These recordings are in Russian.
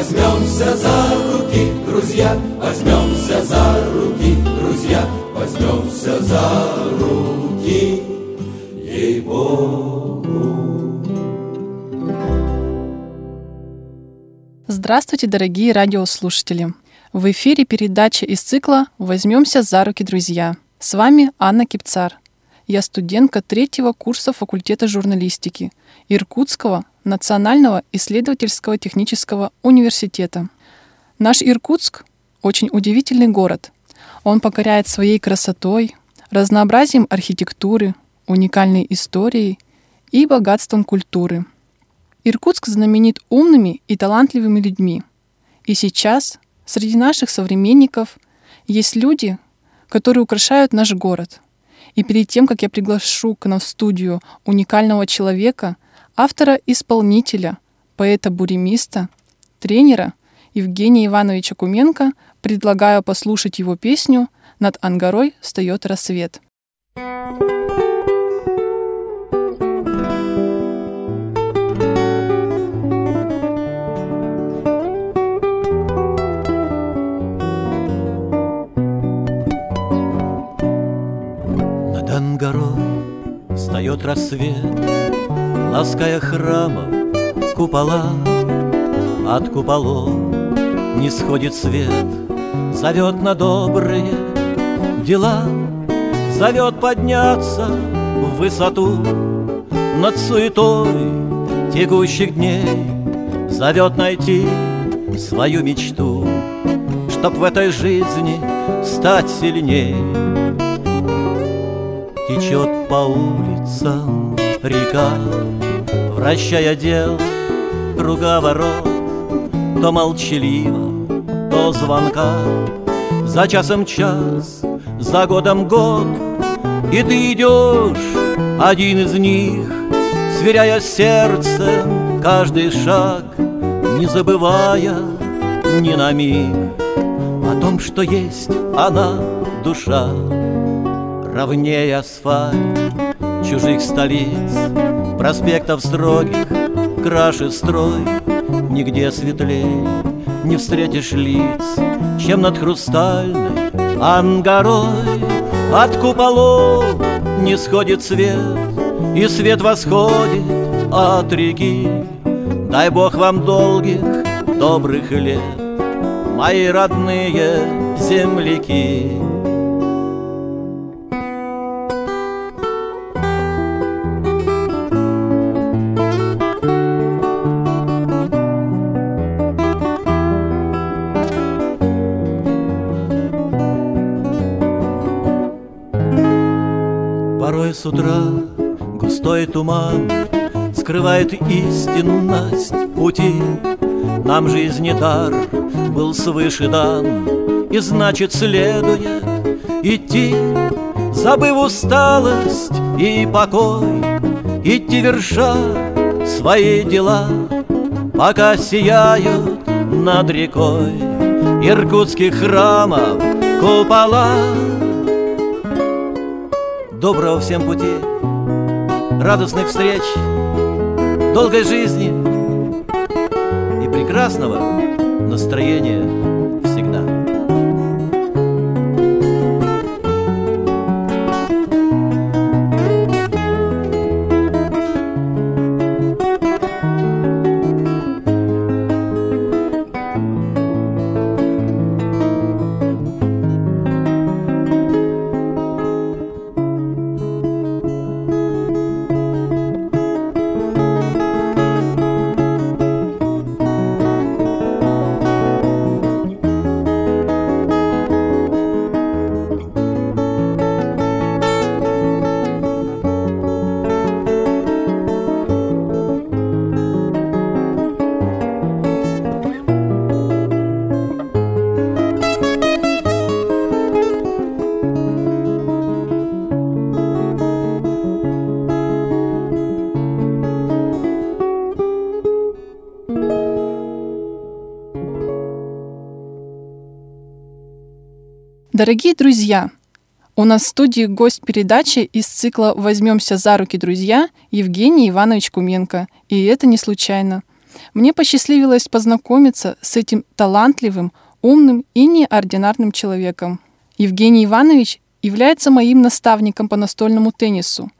Возьмемся за руки, друзья, возьмемся за руки, друзья, возьмемся за руки, ей-богу. Здравствуйте, дорогие радиослушатели! В эфире передача из цикла «Возьмемся за руки, друзья». С вами Анна Кипцар. Я студентка третьего курса факультета журналистики Иркутского национального исследовательского технического университета. Наш Иркутск — очень удивительный город. Он покоряет своей красотой, разнообразием архитектуры, уникальной историей и богатством культуры. Иркутск знаменит умными и талантливыми людьми. И сейчас среди наших современников есть люди, которые украшают наш город — и перед тем, как я приглашу к нам в студию уникального человека, автора-исполнителя, поэта-буремиста, тренера Евгения Ивановича Куменко, предлагаю послушать его песню «Над Ангарой встает рассвет». встает рассвет, Лаская храмов купола, От куполов не сходит свет, Зовет на добрые дела, Зовет подняться в высоту Над суетой текущих дней, Зовет найти свою мечту, Чтоб в этой жизни стать сильней. Течет по улицам река, Вращая дел круговорот, То молчаливо, то звонка, За часом час, за годом год, И ты идешь, один из них, Сверяя сердцем каждый шаг, Не забывая ни на миг О том, что есть она, душа ровнее асфальт чужих столиц, проспектов строгих, краше строй, нигде светлей не встретишь лиц, чем над хрустальной ангарой. От куполов не сходит свет, и свет восходит от реки. Дай Бог вам долгих, добрых лет, мои родные земляки. С утра густой туман Скрывает истинность пути. Нам жизни дар был свыше дан И значит, следуя идти. Забыв усталость и покой Идти верша свои дела Пока сияют над рекой Иркутских храмов купола Доброго всем пути, радостных встреч, долгой жизни и прекрасного настроения. Дорогие друзья, у нас в студии гость передачи из цикла «Возьмемся за руки, друзья» Евгений Иванович Куменко. И это не случайно. Мне посчастливилось познакомиться с этим талантливым, умным и неординарным человеком. Евгений Иванович является моим наставником по настольному теннису.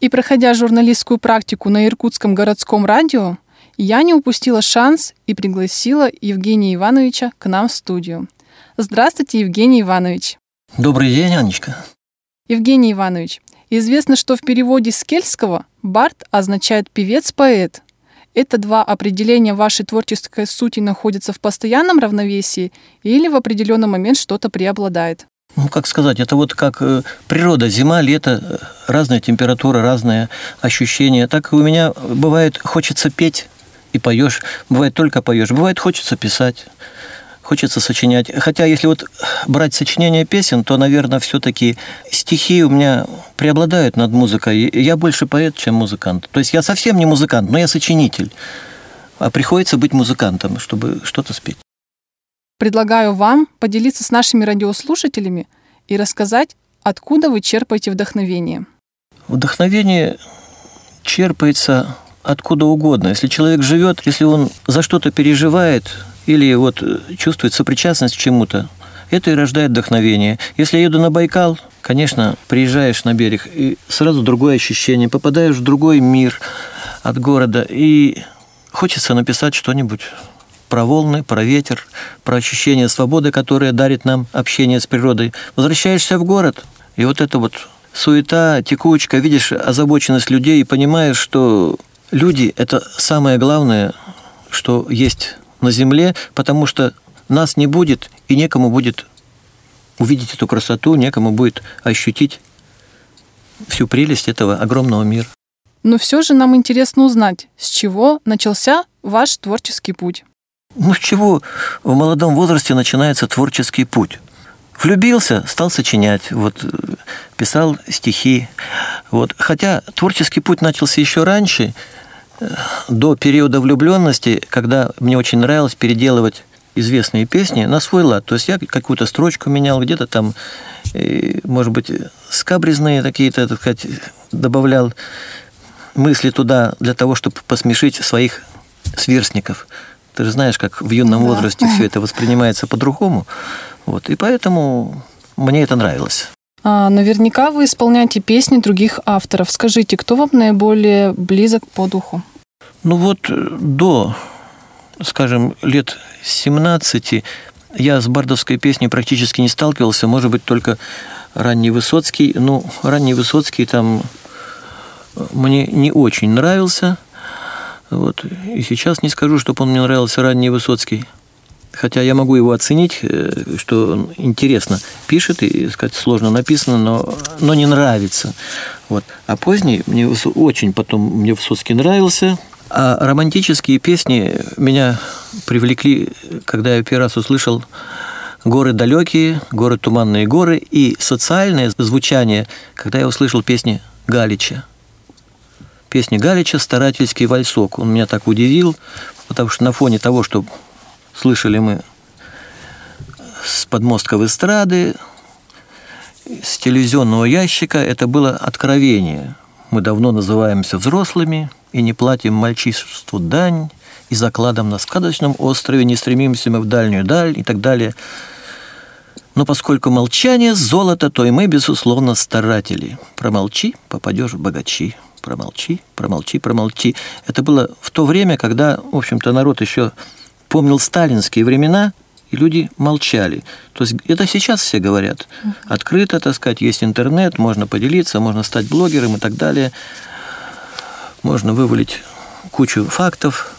И проходя журналистскую практику на Иркутском городском радио, я не упустила шанс и пригласила Евгения Ивановича к нам в студию. Здравствуйте, Евгений Иванович. Добрый день, Анечка. Евгений Иванович, известно, что в переводе с кельтского «бард» означает «певец-поэт». Это два определения вашей творческой сути находятся в постоянном равновесии или в определенный момент что-то преобладает? Ну, как сказать, это вот как э, природа, зима, лето, э, разная температура, разные ощущения. Так и у меня бывает, хочется петь и поешь, бывает только поешь, бывает хочется писать хочется сочинять. Хотя, если вот брать сочинение песен, то, наверное, все-таки стихи у меня преобладают над музыкой. Я больше поэт, чем музыкант. То есть я совсем не музыкант, но я сочинитель. А приходится быть музыкантом, чтобы что-то спеть. Предлагаю вам поделиться с нашими радиослушателями и рассказать, откуда вы черпаете вдохновение. Вдохновение черпается откуда угодно. Если человек живет, если он за что-то переживает, или вот э, чувствует сопричастность к чему-то, это и рождает вдохновение. Если я еду на Байкал, конечно, приезжаешь на берег, и сразу другое ощущение, попадаешь в другой мир от города, и хочется написать что-нибудь про волны, про ветер, про ощущение свободы, которое дарит нам общение с природой. Возвращаешься в город, и вот это вот суета, текучка, видишь озабоченность людей и понимаешь, что люди – это самое главное, что есть на земле, потому что нас не будет, и некому будет увидеть эту красоту, некому будет ощутить всю прелесть этого огромного мира. Но все же нам интересно узнать, с чего начался ваш творческий путь. Ну, с чего в молодом возрасте начинается творческий путь? Влюбился, стал сочинять, вот, писал стихи. Вот. Хотя творческий путь начался еще раньше, до периода влюбленности, когда мне очень нравилось переделывать известные песни на свой лад. То есть я какую-то строчку менял, где-то там, может быть, скабрезные какие-то, так сказать, добавлял мысли туда для того, чтобы посмешить своих сверстников. Ты же знаешь, как в юном да. возрасте все это воспринимается по-другому. Вот. И поэтому мне это нравилось. А, наверняка вы исполняете песни других авторов. Скажите, кто вам наиболее близок по духу? Ну вот э, до, скажем, лет 17 я с бардовской песней практически не сталкивался, может быть, только ранний Высоцкий. Ну, ранний Высоцкий там э, мне не очень нравился. Вот. И сейчас не скажу, чтобы он мне нравился ранний Высоцкий. Хотя я могу его оценить, э, что интересно пишет, и сказать, сложно написано, но, но не нравится. Вот. А поздний мне очень потом мне Высоцкий нравился. А романтические песни меня привлекли, когда я первый раз услышал горы далекие, горы туманные горы и социальное звучание, когда я услышал песни Галича. Песни Галича «Старательский вальсок». Он меня так удивил, потому что на фоне того, что слышали мы с подмостков эстрады, с телевизионного ящика, это было откровение. Мы давно называемся взрослыми и не платим мальчишеству дань, и закладом на сказочном острове не стремимся мы в дальнюю даль и так далее. Но поскольку молчание – золото, то и мы, безусловно, старатели. Промолчи, попадешь в богачи. Промолчи, промолчи, промолчи. Это было в то время, когда, в общем-то, народ еще помнил сталинские времена, и люди молчали. То есть это сейчас все говорят. Открыто, так сказать, есть интернет, можно поделиться, можно стать блогером и так далее. Можно вывалить кучу фактов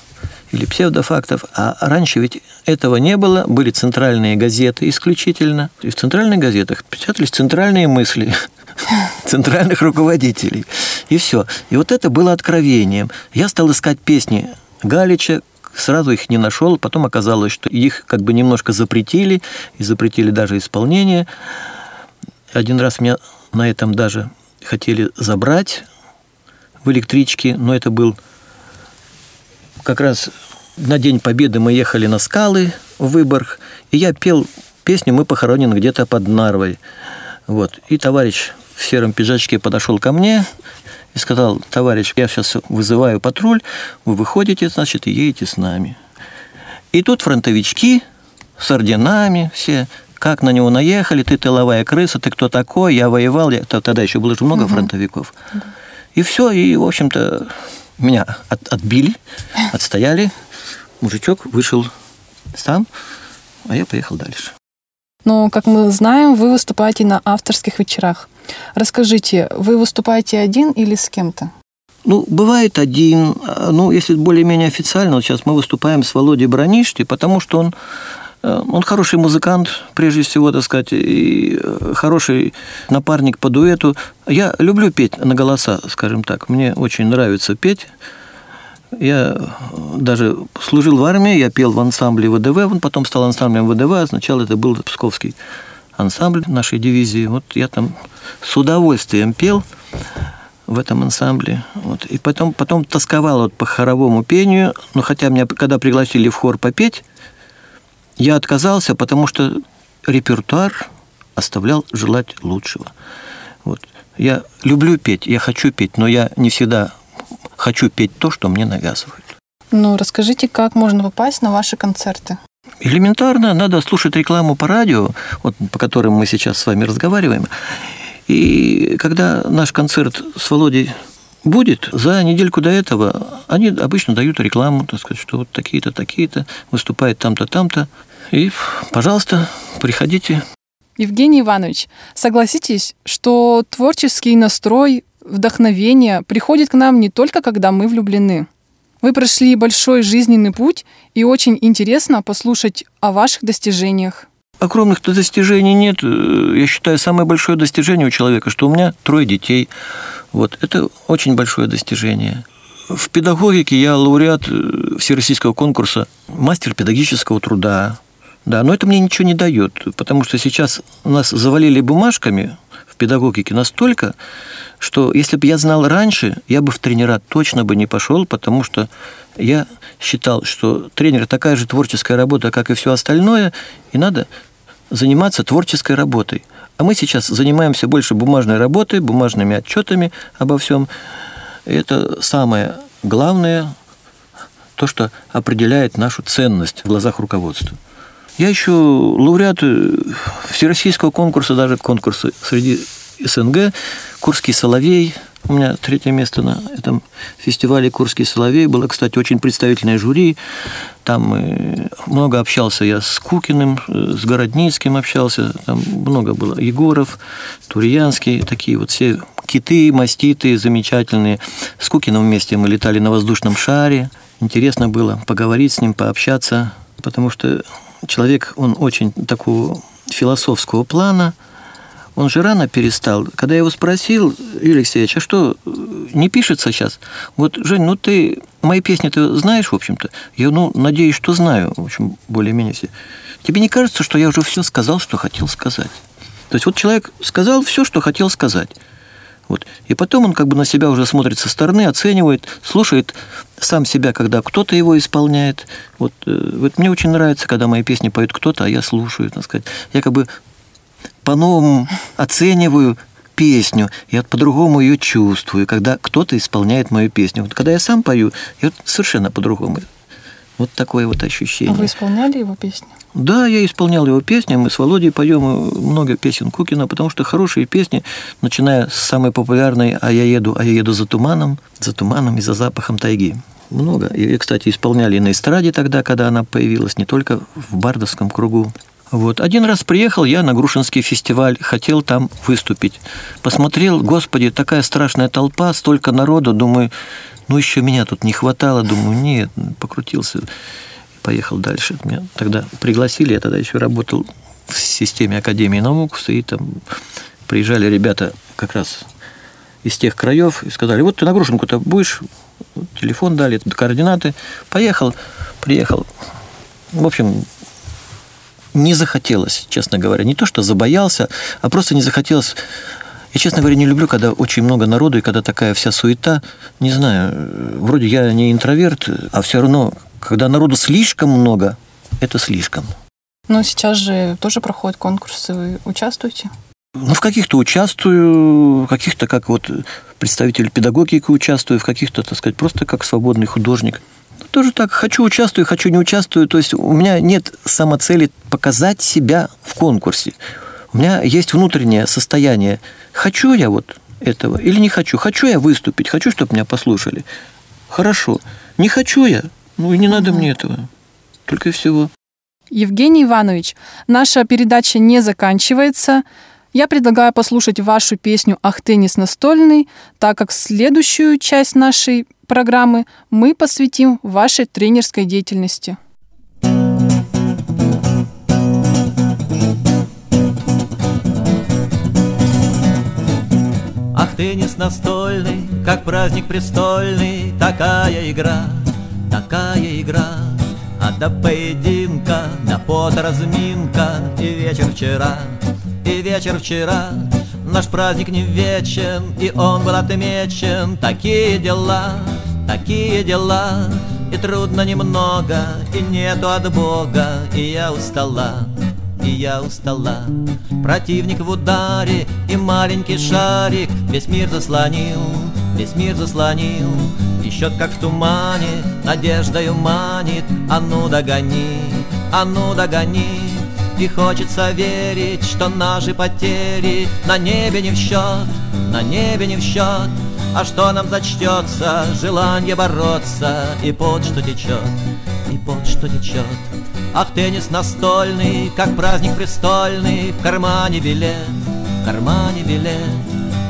или псевдофактов. А раньше ведь этого не было. Были центральные газеты исключительно. И в центральных газетах печатались центральные мысли центральных руководителей. И все. И вот это было откровением. Я стал искать песни Галича, Сразу их не нашел, потом оказалось, что их как бы немножко запретили, и запретили даже исполнение. Один раз меня на этом даже хотели забрать в электричке, но это был как раз на День Победы мы ехали на скалы в Выборг, и я пел песню «Мы похоронены где-то под Нарвой». Вот. И товарищ в сером пиджачке подошел ко мне и сказал, товарищ, я сейчас вызываю патруль, вы выходите, значит, и едете с нами. И тут фронтовички с орденами все, как на него наехали, ты тыловая крыса, ты кто такой, я воевал, я... тогда еще было же много угу. фронтовиков. И все, и, в общем-то, меня от, отбили, отстояли, мужичок вышел сам, а я поехал дальше. Но, как мы знаем, вы выступаете на авторских вечерах. Расскажите, вы выступаете один или с кем-то? Ну, бывает один. Ну, если более-менее официально, вот сейчас мы выступаем с Володей Броништи, потому что он, э, он хороший музыкант, прежде всего, так сказать, и э, хороший напарник по дуэту. Я люблю петь на голоса, скажем так. Мне очень нравится петь. Я даже служил в армии, я пел в ансамбле ВДВ, он потом стал ансамблем ВДВ, а сначала это был Псковский ансамбль нашей дивизии. Вот я там с удовольствием пел в этом ансамбле. Вот. И потом, потом тосковал вот по хоровому пению, но хотя меня, когда пригласили в хор попеть, я отказался, потому что репертуар оставлял желать лучшего. Вот. Я люблю петь, я хочу петь, но я не всегда хочу петь то, что мне навязывают. Ну, расскажите, как можно попасть на ваши концерты? Элементарно, надо слушать рекламу по радио, вот, по которым мы сейчас с вами разговариваем. И когда наш концерт с Володей будет, за недельку до этого они обычно дают рекламу, так сказать, что вот такие-то, такие-то, выступает там-то, там-то. И, пожалуйста, приходите. Евгений Иванович, согласитесь, что творческий настрой вдохновение приходит к нам не только когда мы влюблены. Вы прошли большой жизненный путь, и очень интересно послушать о ваших достижениях. Огромных достижений нет. Я считаю, самое большое достижение у человека, что у меня трое детей. Вот. Это очень большое достижение. В педагогике я лауреат э, всероссийского конкурса мастер педагогического труда. Да, но это мне ничего не дает, потому что сейчас нас завалили бумажками в педагогике настолько, что если бы я знал раньше, я бы в тренера точно бы не пошел, потому что я считал, что тренер такая же творческая работа, как и все остальное, и надо заниматься творческой работой. А мы сейчас занимаемся больше бумажной работой, бумажными отчетами обо всем. И это самое главное, то, что определяет нашу ценность в глазах руководства. Я еще лауреат всероссийского конкурса, даже конкурса среди СНГ, Курский соловей. У меня третье место на этом фестивале Курский соловей. Было, кстати, очень представительное жюри. Там э, много общался я с Кукиным, э, с Городницким общался. Там много было. Егоров, Турьянский, такие вот все киты, маститы замечательные. С Кукиным вместе мы летали на воздушном шаре. Интересно было поговорить с ним, пообщаться, потому что человек, он очень такого философского плана. Он же рано перестал. Когда я его спросил, Юрий Алексеевич, а что, не пишется сейчас? Вот, Жень, ну ты мои песни ты знаешь, в общем-то? Я, ну, надеюсь, что знаю, в общем, более-менее все. Тебе не кажется, что я уже все сказал, что хотел сказать? То есть вот человек сказал все, что хотел сказать. Вот. И потом он как бы на себя уже смотрит со стороны, оценивает, слушает сам себя, когда кто-то его исполняет. Вот, э, вот мне очень нравится, когда мои песни поют кто-то, а я слушаю, так сказать. Я как бы по-новому оцениваю песню, я по-другому ее чувствую, когда кто-то исполняет мою песню. Вот когда я сам пою, я совершенно по-другому. Вот такое вот ощущение. А вы исполняли его песни? Да, я исполнял его песни. Мы с Володей поем много песен Кукина, потому что хорошие песни, начиная с самой популярной «А я еду, а я еду за туманом», за туманом и за запахом тайги. Много. И, кстати, исполняли и на эстраде тогда, когда она появилась, не только в бардовском кругу. Вот. Один раз приехал я на Грушинский фестиваль, хотел там выступить. Посмотрел, господи, такая страшная толпа, столько народу, думаю, ну еще меня тут не хватало, думаю, нет, покрутился, поехал дальше. Меня тогда пригласили, я тогда еще работал в системе Академии наук, и там приезжали ребята как раз из тех краев и сказали, вот ты на Грушинку-то будешь, телефон дали, координаты, поехал, приехал. В общем, не захотелось, честно говоря. Не то, что забоялся, а просто не захотелось. Я, честно говоря, не люблю, когда очень много народу и когда такая вся суета. Не знаю, вроде я не интроверт, а все равно, когда народу слишком много, это слишком. Но сейчас же тоже проходят конкурсы, вы участвуете? Ну, в каких-то участвую, в каких-то, как вот представитель педагогики участвую, в каких-то, так сказать, просто как свободный художник. Тоже так, хочу участвую, хочу не участвую. То есть у меня нет самоцели показать себя в конкурсе. У меня есть внутреннее состояние. Хочу я вот этого или не хочу? Хочу я выступить, хочу, чтобы меня послушали. Хорошо. Не хочу я, ну и не надо мне этого. Только и всего. Евгений Иванович, наша передача не заканчивается. Я предлагаю послушать вашу песню «Ах, теннис настольный», так как следующую часть нашей программы мы посвятим вашей тренерской деятельности. Ах, теннис настольный, как праздник престольный, такая игра, такая игра. А до поединка, до пота разминка И вечер вчера, и вечер вчера Наш праздник не вечен, и он был отмечен. Такие дела, такие дела И трудно немного, и нету от Бога. И я устала, и я устала. Противник в ударе, и маленький шарик. Весь мир заслонил, весь мир заслонил. И счет как в тумане, надеждою манит. А ну догони, а ну догони И хочется верить, что наши потери На небе не в счет, на небе не в счет. А что нам зачтется, желание бороться. И пот, что течет, и пот, что течет. Ах, теннис настольный, как праздник престольный. В кармане билет, в кармане билет.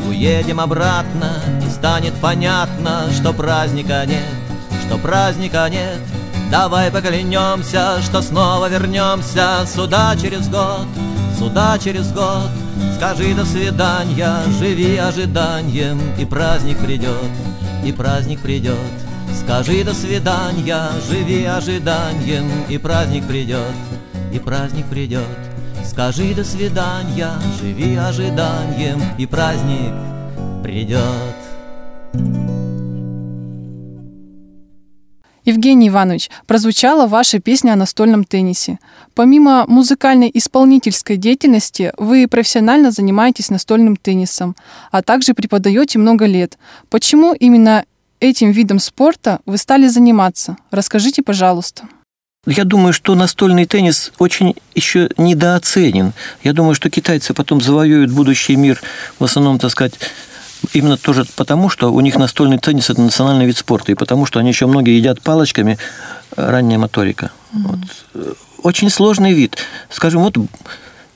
Уедем обратно, и станет понятно, что праздника нет, что праздника нет. Давай поклянемся, что снова вернемся сюда через год, сюда через год. Скажи до свидания, живи ожиданием, и праздник придет, и праздник придет. Скажи до свидания, живи ожиданием, и праздник придет, и праздник придет. Скажи до свидания, живи ожиданием, и праздник придет. Евгений Иванович, прозвучала ваша песня о настольном теннисе. Помимо музыкальной исполнительской деятельности, вы профессионально занимаетесь настольным теннисом, а также преподаете много лет. Почему именно этим видом спорта вы стали заниматься? Расскажите, пожалуйста. Я думаю, что настольный теннис очень еще недооценен. Я думаю, что китайцы потом завоюют будущий мир, в основном, так сказать, именно тоже потому, что у них настольный теннис – это национальный вид спорта, и потому, что они еще многие едят палочками, э, ранняя моторика. Mm-hmm. Вот. Очень сложный вид. Скажем, вот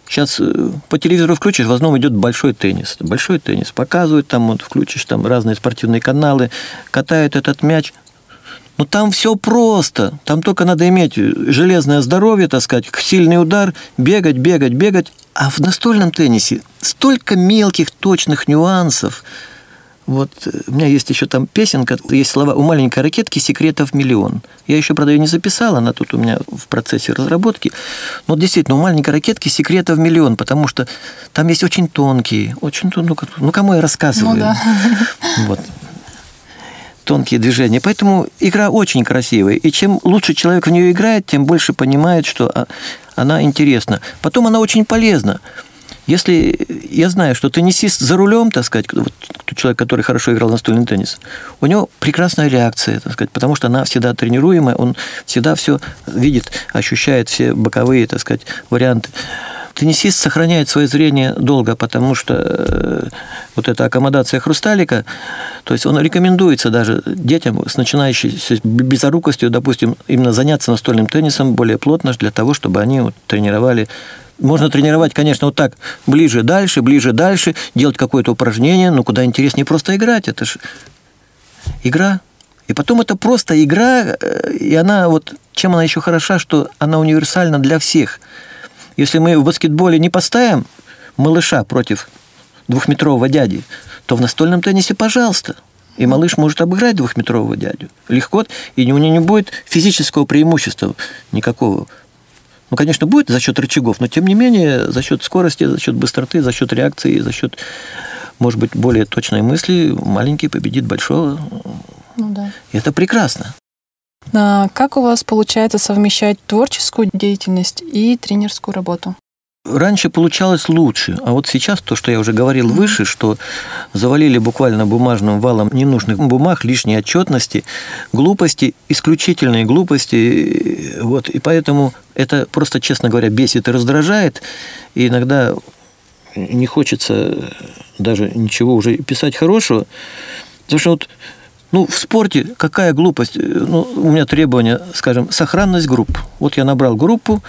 Сейчас э, по телевизору включишь, в основном идет большой теннис. Большой теннис показывают, там вот включишь там разные спортивные каналы, катают этот мяч. Ну, там все просто. Там только надо иметь железное здоровье, так сказать, сильный удар, бегать, бегать, бегать. А в настольном теннисе столько мелких, точных нюансов. Вот э, у меня есть еще там песенка, есть слова «У маленькой ракетки секретов миллион». Я еще, правда, ее не записала, она тут у меня в процессе разработки. Но действительно, у маленькой ракетки секретов миллион, потому что там есть очень тонкие, очень тонкие, ну, ну кому я рассказываю? Ну, да. Вот тонкие движения. Поэтому игра очень красивая. И чем лучше человек в нее играет, тем больше понимает, что а, она интересна. Потом она очень полезна. Если я знаю, что теннисист за рулем, так сказать, вот человек, который хорошо играл настольный теннис, у него прекрасная реакция, так сказать, потому что она всегда тренируемая, он всегда все видит, ощущает все боковые, так сказать, варианты. Теннисист сохраняет свое зрение долго, потому что э, вот эта аккомодация хрусталика, то есть он рекомендуется даже детям с начинающей с безорукостью, допустим, именно заняться настольным теннисом более плотно для того, чтобы они вот тренировали можно тренировать, конечно, вот так, ближе, дальше, ближе, дальше, делать какое-то упражнение, но куда интереснее просто играть. Это же игра. И потом это просто игра, э, и она вот, чем она еще хороша, что она универсальна для всех – если мы в баскетболе не поставим малыша против двухметрового дяди, то в настольном теннисе, пожалуйста, и малыш может обыграть двухметрового дядю. Легко, и у него не будет физического преимущества никакого. Ну, конечно, будет за счет рычагов, но тем не менее за счет скорости, за счет быстроты, за счет реакции, за счет, может быть, более точной мысли маленький победит большого. Ну, да. И это прекрасно. А как у вас получается совмещать творческую деятельность и тренерскую работу? раньше получалось лучше, а вот сейчас то, что я уже говорил выше, что завалили буквально бумажным валом ненужных бумаг, лишней отчетности, глупости, исключительные глупости, вот, и поэтому это просто, честно говоря, бесит и раздражает, и иногда не хочется даже ничего уже писать хорошего, потому что вот ну, в спорте какая глупость? Ну, у меня требования, скажем, сохранность групп. Вот я набрал группу,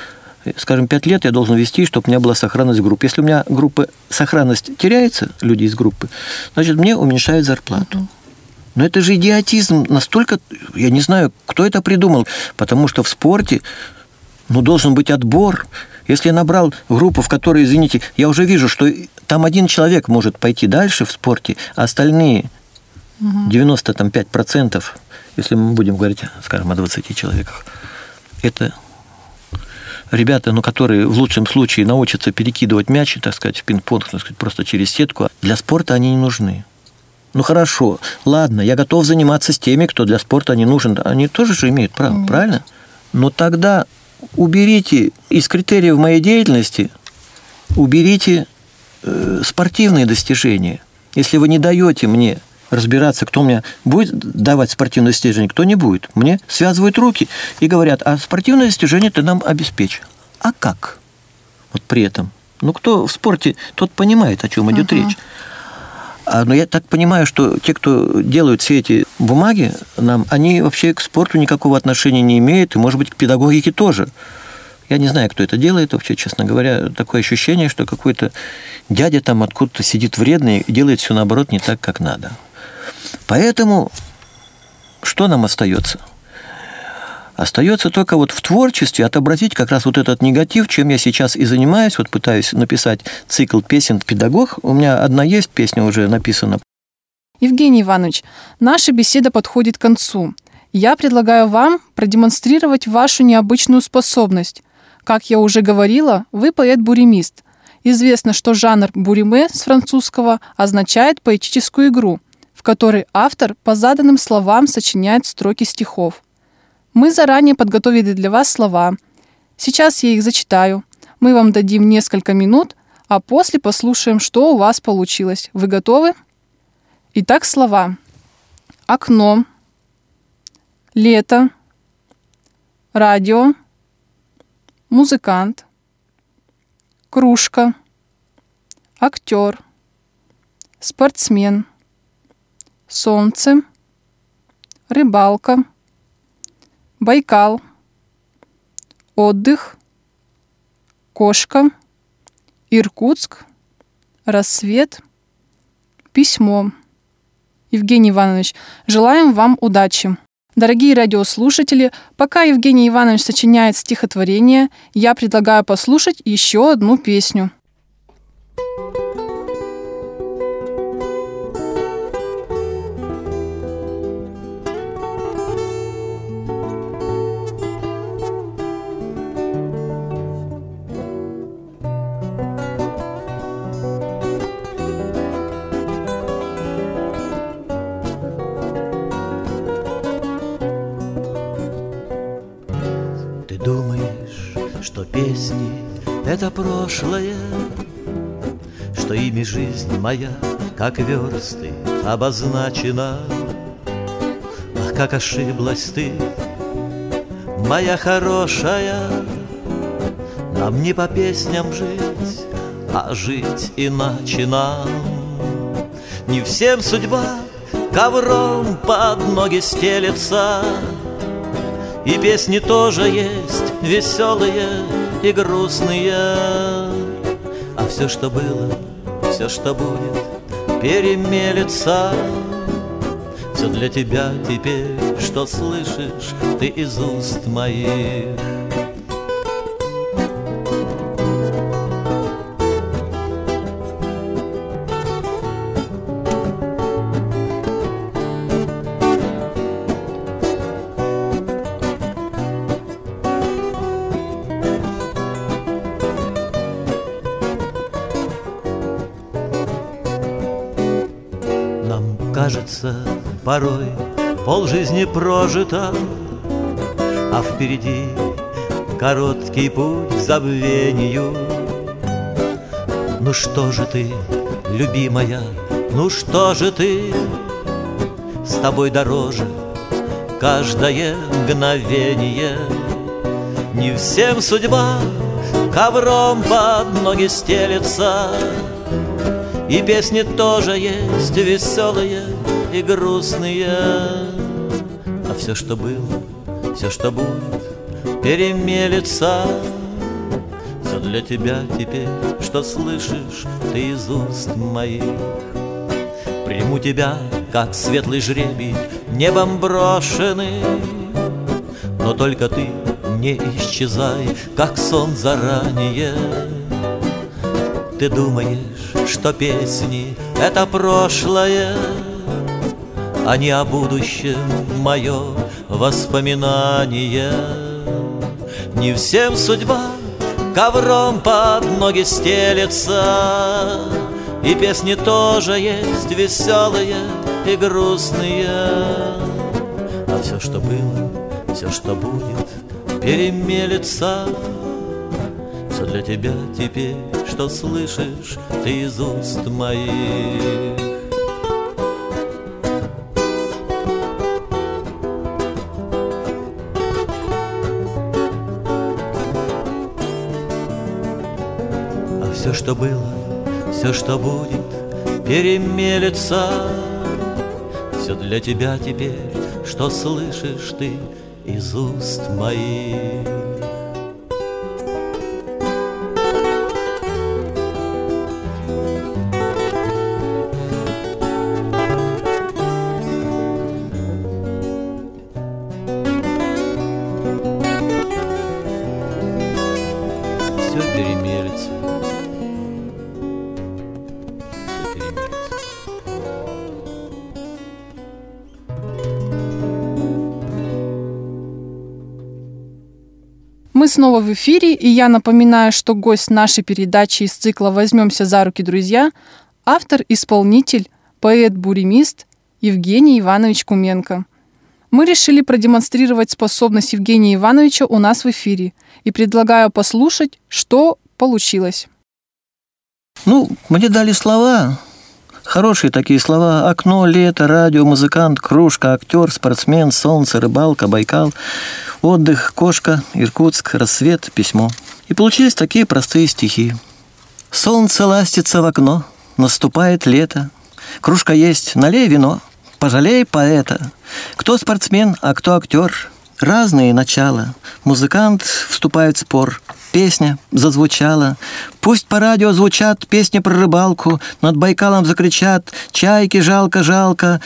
скажем, 5 лет я должен вести, чтобы у меня была сохранность группы. Если у меня группа, сохранность теряется, люди из группы, значит, мне уменьшают зарплату. Но это же идиотизм настолько, я не знаю, кто это придумал, потому что в спорте, ну, должен быть отбор. Если я набрал группу, в которой, извините, я уже вижу, что там один человек может пойти дальше в спорте, а остальные 95%, если мы будем говорить, скажем, о 20 человеках, это ребята, ну, которые в лучшем случае научатся перекидывать мяч, так сказать, в пинг-понг, так сказать, просто через сетку, для спорта они не нужны. Ну хорошо, ладно, я готов заниматься с теми, кто для спорта не нужен. Они тоже же имеют право, Нет. правильно? Но тогда уберите из критериев моей деятельности, уберите э, спортивные достижения. Если вы не даете мне разбираться, кто мне будет давать спортивное достижение, кто не будет. Мне связывают руки и говорят, а спортивное достижение ты нам обеспечь. А как? Вот при этом. Ну, кто в спорте, тот понимает, о чем идет uh-huh. речь. А, но я так понимаю, что те, кто делают все эти бумаги нам, они вообще к спорту никакого отношения не имеют, и, может быть, к педагогике тоже. Я не знаю, кто это делает вообще, честно говоря. Такое ощущение, что какой-то дядя там откуда-то сидит вредный и делает все наоборот не так, как надо. Поэтому что нам остается? Остается только вот в творчестве отобразить как раз вот этот негатив, чем я сейчас и занимаюсь. Вот пытаюсь написать цикл песен «Педагог». У меня одна есть песня уже написана. Евгений Иванович, наша беседа подходит к концу. Я предлагаю вам продемонстрировать вашу необычную способность. Как я уже говорила, вы поэт-буримист. Известно, что жанр буриме с французского означает поэтическую игру – в которой автор по заданным словам сочиняет строки стихов. Мы заранее подготовили для вас слова. Сейчас я их зачитаю. Мы вам дадим несколько минут, а после послушаем, что у вас получилось. Вы готовы? Итак, слова. Окно. Лето. Радио. Музыкант. Кружка. Актер. Спортсмен солнце, рыбалка, Байкал, отдых, кошка, Иркутск, рассвет, письмо. Евгений Иванович, желаем вам удачи. Дорогие радиослушатели, пока Евгений Иванович сочиняет стихотворение, я предлагаю послушать еще одну песню – прошлое, Что ими жизнь моя, как версты, обозначена. Ах, как ошиблась ты, моя хорошая, Нам не по песням жить, а жить иначе нам. Не всем судьба ковром под ноги стелется, И песни тоже есть веселые, и грустные все, что было, все, что будет, перемелется Все для тебя теперь, что слышишь ты из уст моих порой полжизни прожита, А впереди короткий путь к забвению. Ну что же ты, любимая, ну что же ты? С тобой дороже каждое мгновение. Не всем судьба ковром под ноги стелется И песни тоже есть веселые и грустные. А все, что было, все, что будет, перемелется Все для тебя теперь, что слышишь ты из уст моих. Приму тебя, как светлый жребий, небом брошенный. Но только ты не исчезай, как сон заранее. Ты думаешь, что песни — это прошлое А не о будущем мое воспоминание. Не всем судьба ковром под ноги стелется И песни тоже есть веселые и грустные. А все, что было, все, что будет — перемелется Все для тебя теперь, что слышишь ты из уст моих А все, что было, все, что будет, перемелется Все для тебя теперь, что слышишь ты из уст моих. Снова в эфире, и я напоминаю, что гость нашей передачи из цикла «Возьмемся за руки, друзья» – автор-исполнитель, поэт-буремист Евгений Иванович Куменко. Мы решили продемонстрировать способность Евгения Ивановича у нас в эфире и предлагаю послушать, что получилось. Ну, мне дали слова, хорошие такие слова. Окно, лето, радио, музыкант, кружка, актер, спортсмен, солнце, рыбалка, Байкал, отдых, кошка, Иркутск, рассвет, письмо. И получились такие простые стихи. Солнце ластится в окно, наступает лето. Кружка есть, налей вино, пожалей поэта. Кто спортсмен, а кто актер. Разные начала. Музыкант вступает в спор. Песня зазвучала. Пусть по радио звучат песни про рыбалку, над Байкалом закричат «Чайки жалко, жалко!»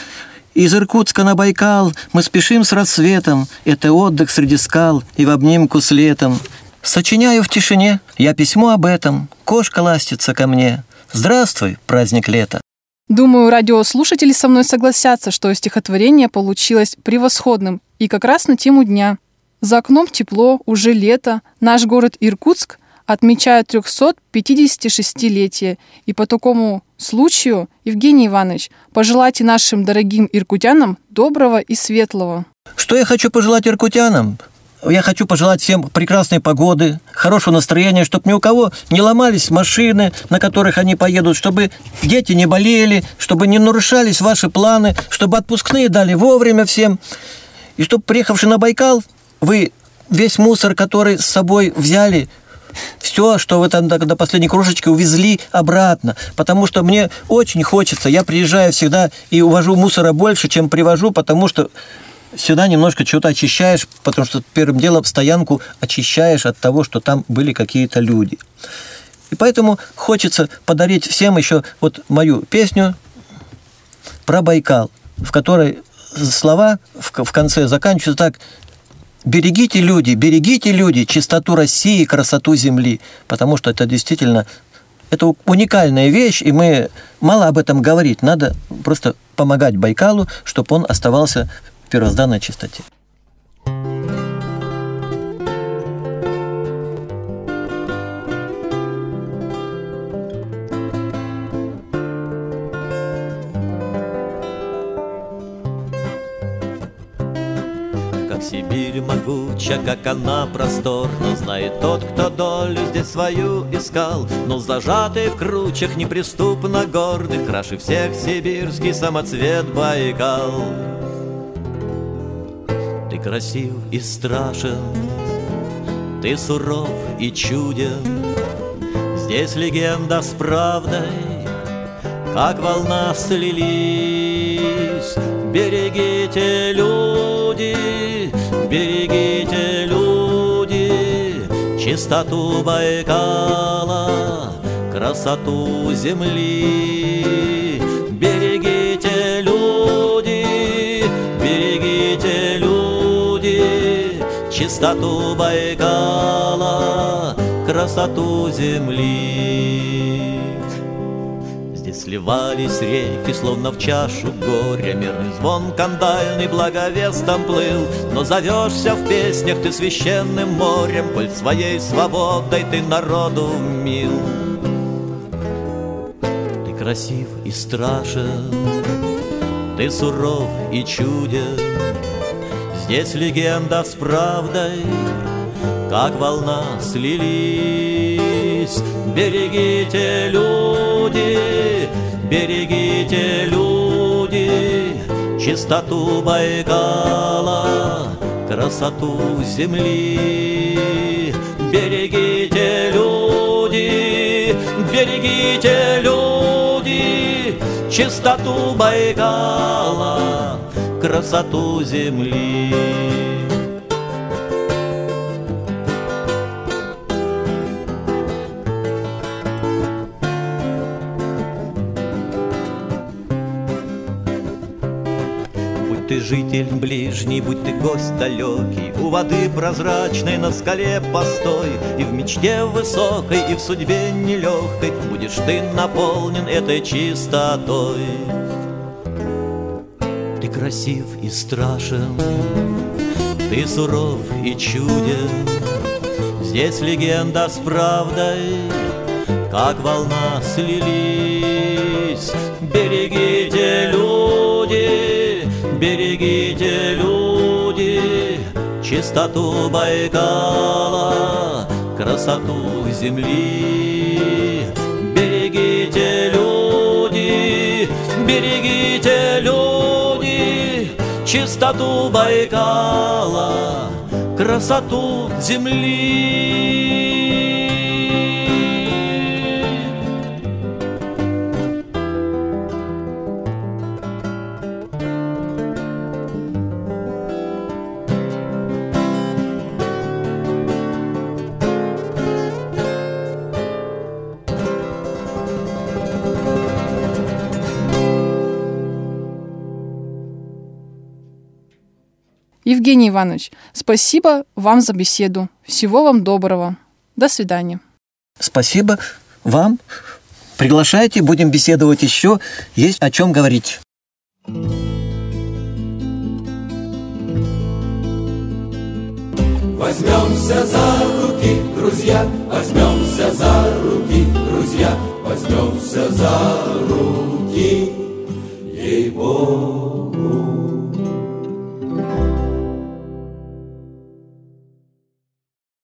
Из Иркутска на Байкал мы спешим с рассветом. Это отдых среди скал и в обнимку с летом. Сочиняю в тишине, я письмо об этом. Кошка ластится ко мне. Здравствуй, праздник лета. Думаю, радиослушатели со мной согласятся, что стихотворение получилось превосходным и как раз на тему дня. За окном тепло, уже лето. Наш город Иркутск отмечает 356-летие. И по такому случаю, Евгений Иванович, пожелайте нашим дорогим иркутянам доброго и светлого. Что я хочу пожелать иркутянам? Я хочу пожелать всем прекрасной погоды, хорошего настроения, чтобы ни у кого не ломались машины, на которых они поедут, чтобы дети не болели, чтобы не нарушались ваши планы, чтобы отпускные дали вовремя всем. И чтобы, приехавши на Байкал, вы весь мусор, который с собой взяли, все, что вы там до, последней кружечки увезли обратно. Потому что мне очень хочется, я приезжаю всегда и увожу мусора больше, чем привожу, потому что сюда немножко чего-то очищаешь, потому что первым делом стоянку очищаешь от того, что там были какие-то люди. И поэтому хочется подарить всем еще вот мою песню про Байкал, в которой слова в конце заканчиваются так Берегите люди, берегите люди чистоту России, красоту земли, потому что это действительно это уникальная вещь, и мы мало об этом говорить. Надо просто помогать Байкалу, чтобы он оставался в первозданной чистоте. Сибирь могуча, как она просторна Знает тот, кто долю здесь свою искал. Но зажатый в кручах неприступно гордых Краше всех сибирский самоцвет Байкал. Ты красив и страшен, ты суров и чуден. Здесь легенда с правдой, как волна слились. Берегите, люди, берегите, люди, Чистоту Байкала, красоту земли. Берегите, люди, берегите, люди, Чистоту Байкала, красоту земли. Сливались реки, словно в чашу горя. Мирный звон кандальный благовестом плыл Но зовешься в песнях ты священным морем. Коль своей свободой ты народу мил. Ты красив и страшен, ты суров и чуден. Здесь легенда с правдой, как волна слились. Берегите, люди, берегите, люди, Чистоту Байкала, красоту земли. Берегите, люди, берегите, люди, Чистоту Байкала, красоту земли. Житель ближний, будь ты гость далекий, У воды прозрачной на скале постой, И в мечте высокой, и в судьбе нелегкой Будешь ты наполнен этой чистотой. Ты красив и страшен, ты суров и чуден, Здесь легенда с правдой, как волна слились. Берегите, люди, Берегите, люди, чистоту Байкала, красоту земли. Берегите, люди, берегите, люди, чистоту Байкала, красоту земли. Евгений Иванович, спасибо вам за беседу. Всего вам доброго. До свидания. Спасибо вам. Приглашайте, будем беседовать еще. Есть о чем говорить. Возьмемся за руки, друзья, возьмемся за руки, друзья, возьмемся за руки, ей-богу.